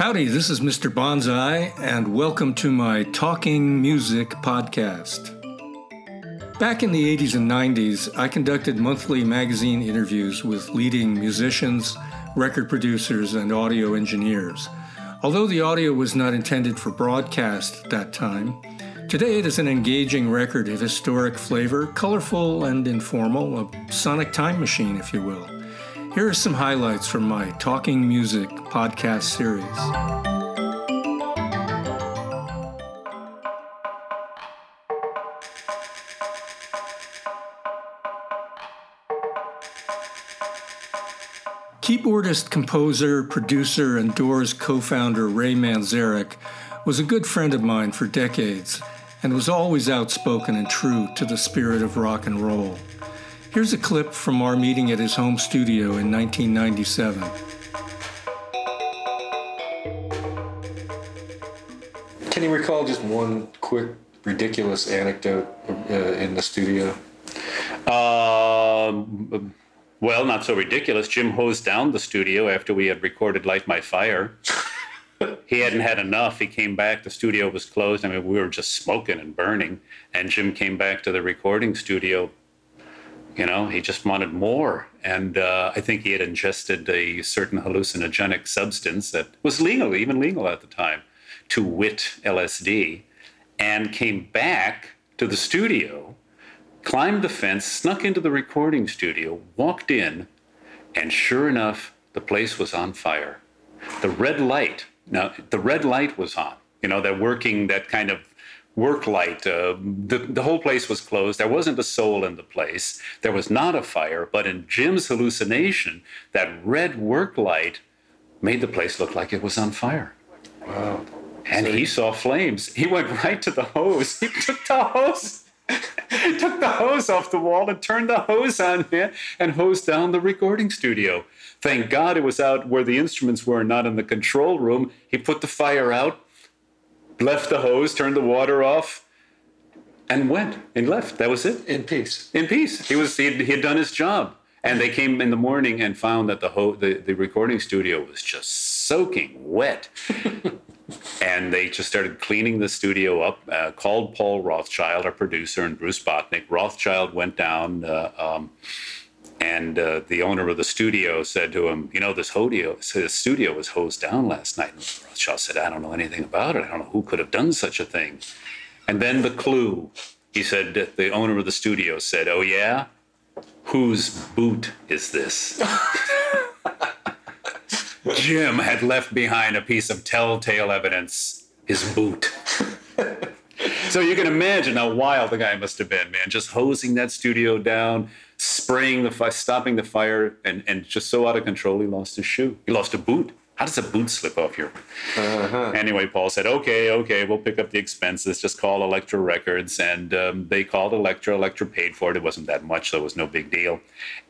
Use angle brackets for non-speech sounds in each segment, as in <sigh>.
Howdy, this is Mr. Bonzai, and welcome to my Talking Music podcast. Back in the 80s and 90s, I conducted monthly magazine interviews with leading musicians, record producers, and audio engineers. Although the audio was not intended for broadcast at that time, today it is an engaging record of historic flavor, colorful and informal, a sonic time machine, if you will. Here are some highlights from my Talking Music podcast series. Keyboardist, composer, producer, and Doors co founder Ray Manzarek was a good friend of mine for decades and was always outspoken and true to the spirit of rock and roll. Here's a clip from our meeting at his home studio in 1997. Can you recall just one quick, ridiculous anecdote uh, in the studio? Um, well, not so ridiculous. Jim hosed down the studio after we had recorded Light My Fire. <laughs> he hadn't had enough. He came back. The studio was closed. I mean, we were just smoking and burning. And Jim came back to the recording studio you know, he just wanted more. And uh, I think he had ingested a certain hallucinogenic substance that was legal, even legal at the time, to wit LSD, and came back to the studio, climbed the fence, snuck into the recording studio, walked in, and sure enough, the place was on fire. The red light, now, the red light was on, you know, that working, that kind of work light. Uh, the, the whole place was closed. There wasn't a soul in the place. There was not a fire, but in Jim's hallucination, that red work light made the place look like it was on fire. Wow. And so he, he saw flames. He went right to the hose. He took the hose. <laughs> took the hose off the wall and turned the hose on man, and hosed down the recording studio. Thank God it was out where the instruments were, not in the control room. He put the fire out, left the hose, turned the water off, and went and left. That was it. In peace. In peace. He was he had, he had done his job. And they came in the morning and found that the ho- the, the recording studio was just soaking wet. <laughs> and they just started cleaning the studio up. Uh, called Paul Rothchild, our producer, and Bruce Botnick. Rothchild went down. Uh, um, and uh, the owner of the studio said to him, "You know, this hodio, this studio was hosed down last night." And Rothchild said, "I don't know anything about it. I don't know who could have done such a thing." And then the clue, he said, the owner of the studio said, "Oh yeah, whose boot is this?" <laughs> Jim had left behind a piece of telltale evidence, his boot. So you can imagine how wild the guy must have been, man, just hosing that studio down spraying the fire, stopping the fire, and, and just so out of control, he lost his shoe. He lost a boot. How does a boot slip off your? Uh-huh. Anyway, Paul said, "Okay, okay, we'll pick up the expenses. Just call Elektra Records." And um, they called Elektra. Elektra paid for it. It wasn't that much, so it was no big deal.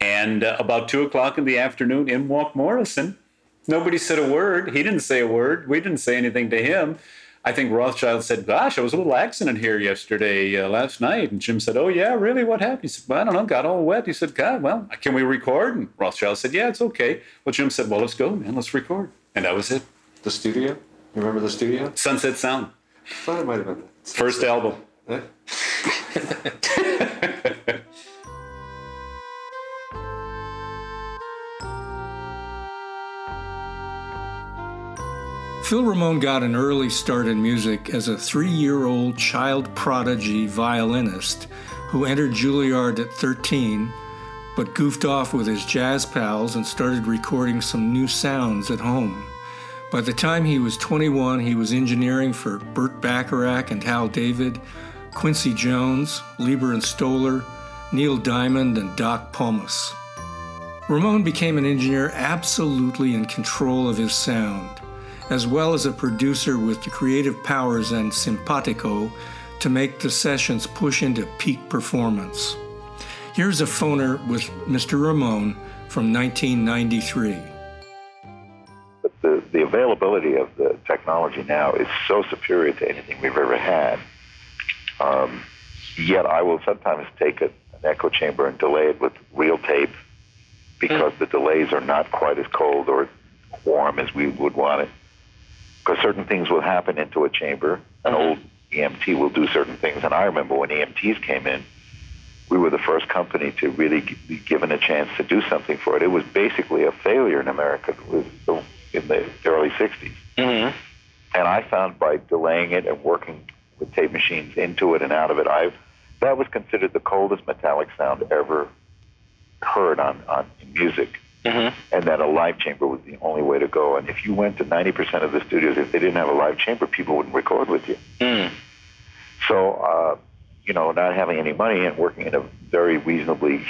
And uh, about two o'clock in the afternoon, in walked Morrison. Nobody said a word. He didn't say a word. We didn't say anything to him. I think Rothchild said, "Gosh, I was a little accident here yesterday, uh, last night." And Jim said, "Oh yeah, really? What happened?" He said, "Well, I don't know. Got all wet." He said, "God, well, can we record?" And Rothchild said, "Yeah, it's okay." Well, Jim said, "Well, let's go, man. Let's record." And that was it. The studio. You remember the studio? Sunset Sound. I thought it might have been that. First album. <laughs> Phil Ramone got an early start in music as a three year old child prodigy violinist who entered Juilliard at 13, but goofed off with his jazz pals and started recording some new sounds at home. By the time he was 21, he was engineering for Burt Bacharach and Hal David, Quincy Jones, Leiber and Stoller, Neil Diamond, and Doc Pomus. Ramone became an engineer absolutely in control of his sound as well as a producer with the creative powers and simpatico to make the sessions push into peak performance. Here's a phoner with Mr. Ramone from 1993. The, the availability of the technology now is so superior to anything we've ever had. Um, yet I will sometimes take a, an echo chamber and delay it with real tape because mm. the delays are not quite as cold or warm as we would want it because certain things will happen into a chamber. An old EMT will do certain things, and I remember when EMTs came in, we were the first company to really be given a chance to do something for it. It was basically a failure in America in the early 60s. Mm-hmm. And I found by delaying it and working with tape machines into it and out of it, I that was considered the coldest metallic sound ever heard on, on in music. Mm-hmm. And that a live chamber was the only way to go. And if you went to 90% of the studios, if they didn't have a live chamber, people wouldn't record with you. Mm. So, uh, you know, not having any money and working in a very reasonably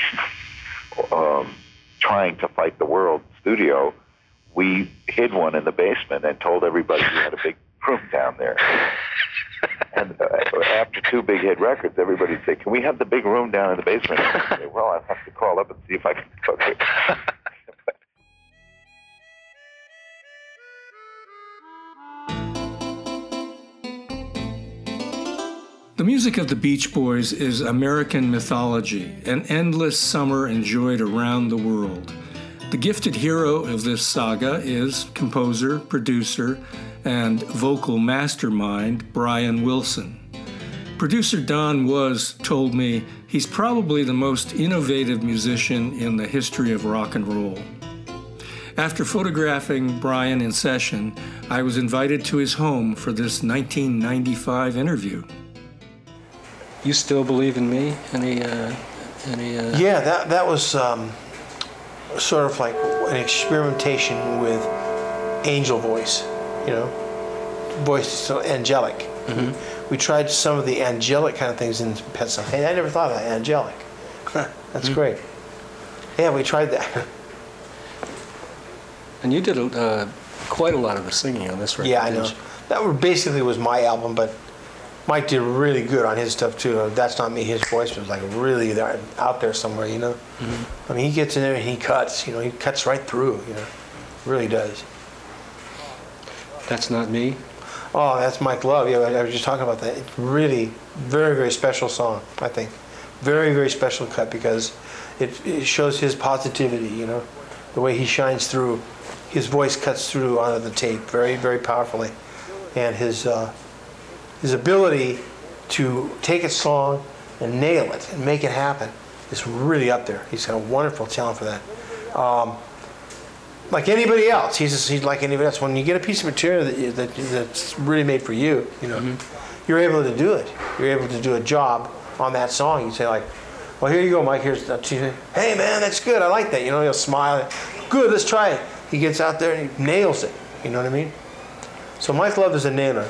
um, trying to fight the world studio, we hid one in the basement and told everybody we had a big <laughs> room down there. and uh, after two big hit records, everybody'd say, "Can we have the big room down in the basement?" And I'd say, well, I'll have to call up and see if I can cook it. <laughs> The music of the Beach Boys is American mythology, an endless summer enjoyed around the world. The gifted hero of this saga is composer, producer, and vocal mastermind Brian Wilson. Producer Don Was told me he's probably the most innovative musician in the history of rock and roll. After photographing Brian in session, I was invited to his home for this 1995 interview. You still believe in me? Any, uh, any? Uh... Yeah, that that was um, sort of like an experimentation with angel voice, you know, voice so angelic. Mm-hmm. We tried some of the angelic kind of things in Pet Sounds. Hey, I never thought of that angelic. That's Mm-hmm. great. Yeah, we tried that. And you did uh, quite a lot of the singing on this record. yeah, I know. That basically was my album, but Mike did really good on his stuff too. That's not me. His voice was like really there, out there somewhere, you know. Mm-hmm. I mean, he gets in there and he cuts. You know, he cuts right through. You know, really does. That's not me. Oh, that's Mike Love. Yeah, I was just talking about that. It's really very, very special song. I think very, very special cut because it, it shows his positivity. You know, the way he shines through. His voice cuts through onto the tape very, very powerfully, and his uh, his ability to take a song and nail it and make it happen is really up there. He's got a wonderful talent for that. Um, like anybody else, he's, just, he's like anybody else. When you get a piece of material that, you- that that's really made for you, you know, you're able to do it. You're able to do a job on that song. You say like, "Well, here you go, Mike. Here's that." Hey, man, that's good. I like that. You know, he'll smile. Good. Let's try it. He gets out there and he nails it. You know what I mean? So Mike Love is a nailer,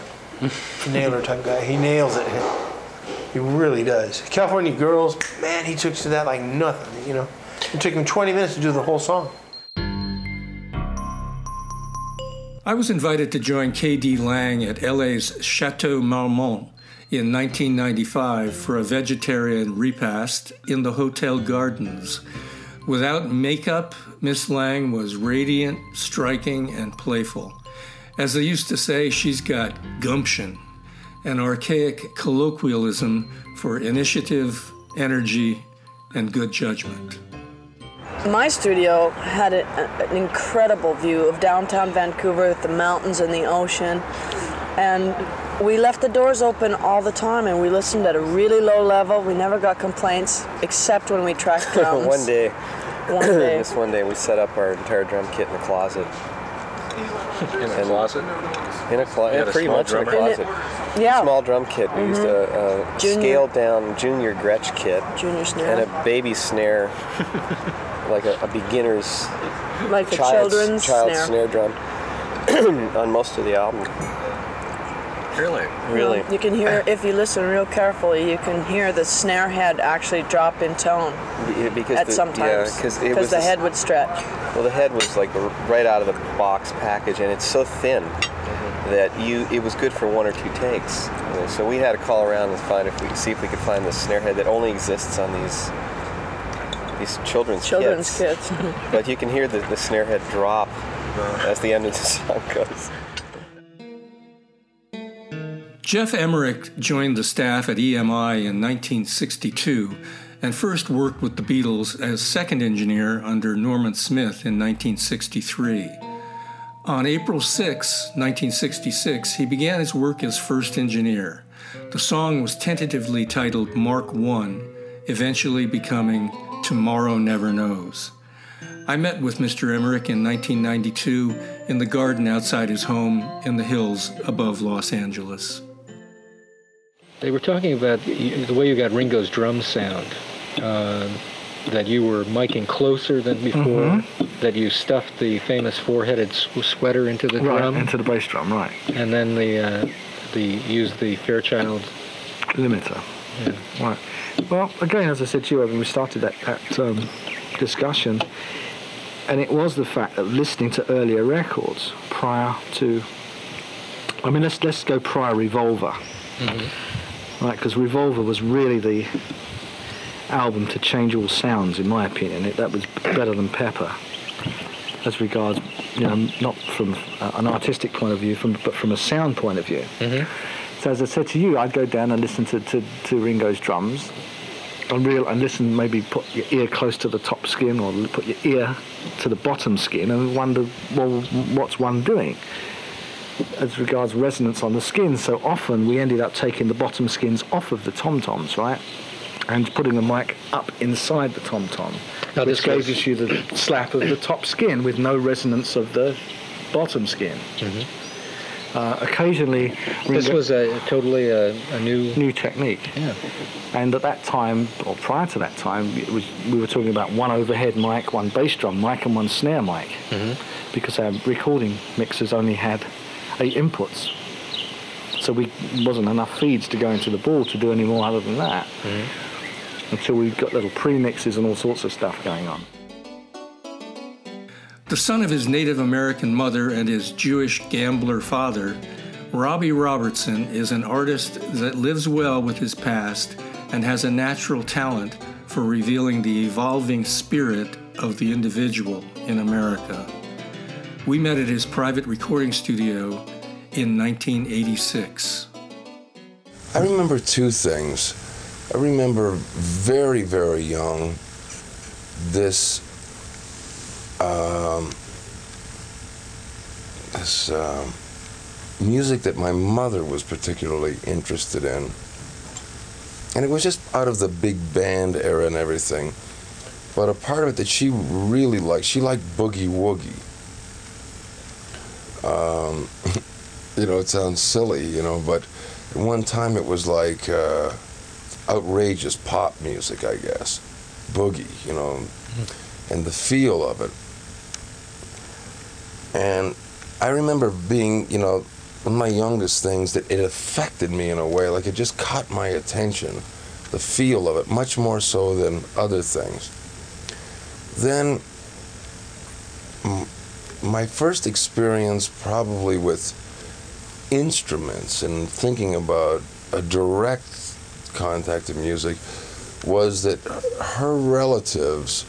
nailer type guy. He nails it. He really does. California Girls, man, he took to that like nothing. You know, it took him 20 minutes to do the whole song. I was invited to join K.D. Lang at LA's Chateau Marmont in 1995 for a vegetarian repast in the Hotel Gardens. Without makeup, Miss Lang was radiant, striking, and playful. As they used to say, she's got gumption, an archaic colloquialism for initiative, energy, and good judgment. My studio had a, an incredible view of downtown Vancouver with the mountains and the ocean. And we left the doors open all the time and we listened at a really low level. We never got complaints except when we tracked <laughs> drums. one day, One day. <clears throat> this one day, we set up our entire drum kit in the closet. <laughs> In a closet. In a closet, had pretty small much in a drummer? closet. Yeah, Small drum kit. We used a, mm-hmm. a scaled down junior Gretsch kit junior and a baby snare, <laughs> like a, a beginner's like a children's child's snare. snare drum <clears throat> on most of the album. Really? Really. You can hear, if you listen real carefully, you can hear the snare head actually drop in tone Be- Because at the, some yeah, times. because it was the this- head would stretch. Well, the head was like right out of the box package, and it's so thin mm-hmm. that you it was good for one or two takes. So we had to call around and find if we see if we could find the snare head that only exists on these these children's, Children's kits. kids. <laughs> But you can hear the, the snare head drop as the end of the song goes. Geoff Emerick joined the staff at EMI in 1962 and first worked with the Beatles as second engineer under Norman Smith in 1963. On April 6, 1966, he began his work as first engineer. The song was tentatively titled Mark I, eventually becoming Tomorrow Never Knows. I met with Mr. Emerick in 1992 in the garden outside his home in the hills above Los Angeles. They were talking about the way you got Ringo's drum sound. Uh, that you were miking closer than before. Mm-hmm. That you stuffed the famous four-headed sweater into the right, drum. into the bass drum, right. And then the uh, the used the Fairchild limiter. Yeah. Right. Well, again, as I said to you when we started that, that um, discussion, and it was the fact that listening to earlier records prior to, I mean, let's let's go prior Revolver, mm-hmm. Right? Because Revolver was really the album to change all sounds, in my opinion. It, that was better than Pepper, as regards, you know, not from uh, an artistic point of view, from but from a sound point of view. Mm-hmm. So as I said to you, I'd go down and listen to, to, to Ringo's drums, and real and listen. Maybe put your ear close to the top skin, or put your ear to the bottom skin, and wonder, well, what's one doing? As regards resonance on the skin, so often we ended up taking the bottom skins off of the tom toms, right? and putting the mic up inside the tom tom, which gives you the slap of the top skin with no resonance of the bottom skin. Mm-hmm. Uh, occasionally, this was a totally a, a, new new technique. Yeah. And at that time, or prior to that time, was, we were talking about one overhead mic, one bass drum mic, and one snare mic, mm-hmm. because our recording mixers only had eight inputs. So we wasn't enough feeds to go into the ball to do any more other than that. Mm-hmm until we've got little premixes and all sorts of stuff going on. The son of his Native American mother and his Jewish gambler father, Robbie Robertson is an artist that lives well with his past and has a natural talent for revealing the evolving spirit of the individual in America. We met at his private recording studio in 1986. I remember two things. I remember very, very young this um, this um, music that my mother was particularly interested in. And it was just out of the big band era and everything. But a part of it that she really liked, she liked boogie woogie. Um, <laughs> you know, it sounds silly, you know, but at one time it was like uh, outrageous pop music, I guess, boogie, you know, mm-hmm. and the feel of it. And I remember being, you know, one of my youngest things that it affected me in a way, like it just caught my attention, the feel of it, much more so than other things. Then, my first experience probably with instruments and thinking about a direct contact of music was that her relatives,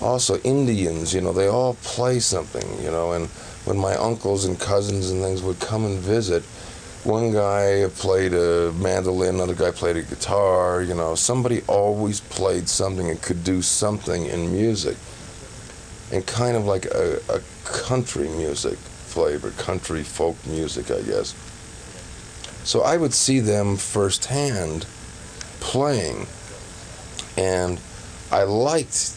also Indians, you know, they all play something, you know, and when my uncles and cousins and things would come and visit, one guy played a mandolin, another guy played a guitar, you know, somebody always played something and could do something in music. And kind of like a, a country music flavor, country folk music, I guess. So I would see them firsthand playing, and I liked,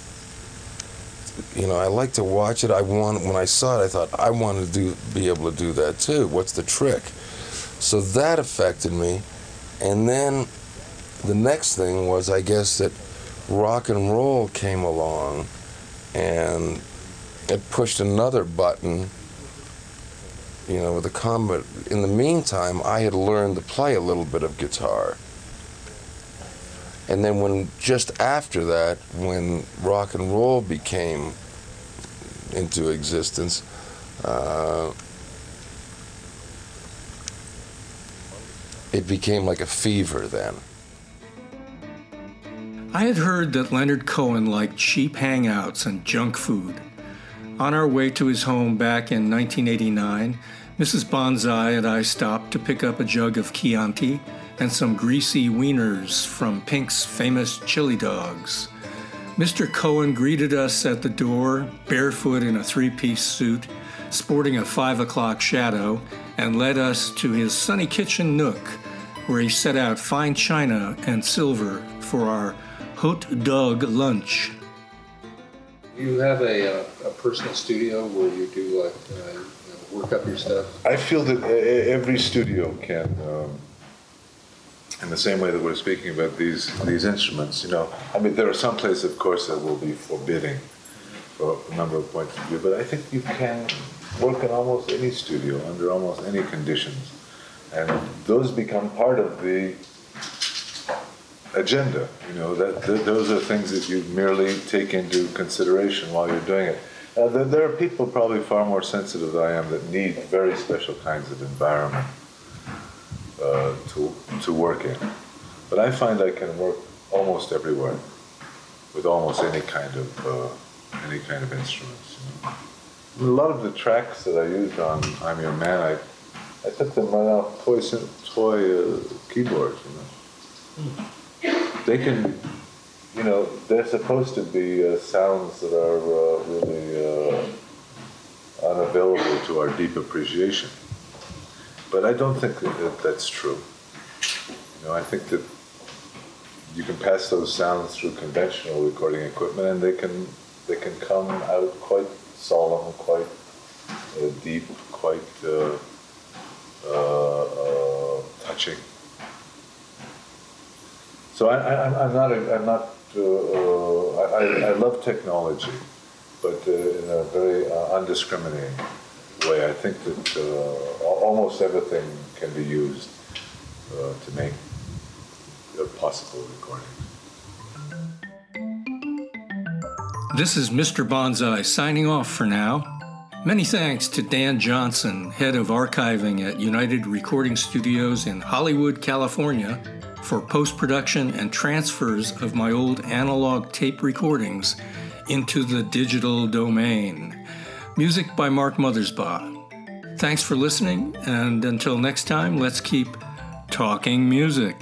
you know, I liked to watch it. I want when I saw it, I thought I wanted to do, be able to do that too. What's the trick? So that affected me, and then the next thing was, I guess that rock and roll came along, and it pushed another button you know, with the combat. In the meantime, I had learned to play a little bit of guitar. And then when just after that, when rock and roll became into existence, uh, it became like a fever then. I had heard that Leonard Cohen liked cheap hangouts and junk food. On our way to his home back in 1989, Mrs. Bonzai and I stopped to pick up a jug of Chianti and some greasy wieners from Pink's famous chili dogs. Mr. Cohen greeted us at the door, barefoot in a three piece suit, sporting a five o'clock shadow, and led us to his sunny kitchen nook, where he set out fine china and silver for our hot dog lunch. You have a, uh, a personal studio where you do like uh, you know, work up your stuff. I feel that every studio can, um, in the same way that we're speaking about these these instruments. You know, I mean, there are some places, of course, that will be forbidding for a number of points of view, but I think you can work in almost any studio under almost any conditions, and those become part of the agenda. You know, that th- those are things that you merely take into consideration while you're doing it. Uh, there, are people probably far more sensitive than I am that need very special kinds of environment uh, to to work in. But I find I can work almost everywhere with almost any kind of uh, any kind of instruments. You know? A lot of the tracks that I used on "I'm Your Man," I I took them right off toy toy uh, keyboards. You know, they can, you know, they're supposed to be uh, sounds that are uh, really uh, unavailable to our deep appreciation. But I don't think that, that that's true. You know, I think that you can pass those sounds through conventional recording equipment, and they can they can come out quite solemn, quite uh, deep, quite uh, uh, touching. So I, I'm not a, I'm not uh, uh, I, I- I love technology, but uh, in a very uh, undiscriminating way. I think that uh, almost everything can be used uh, to make a possible recording. This is Mr. Bonzai signing off for now. Many thanks to Dan Johnson, head of archiving at United Recording Studios in Hollywood, California, for post production and transfers of my old analog tape recordings into the digital domain. Music by Mark Mothersbaugh. Thanks for listening, and until next time, let's keep talking music.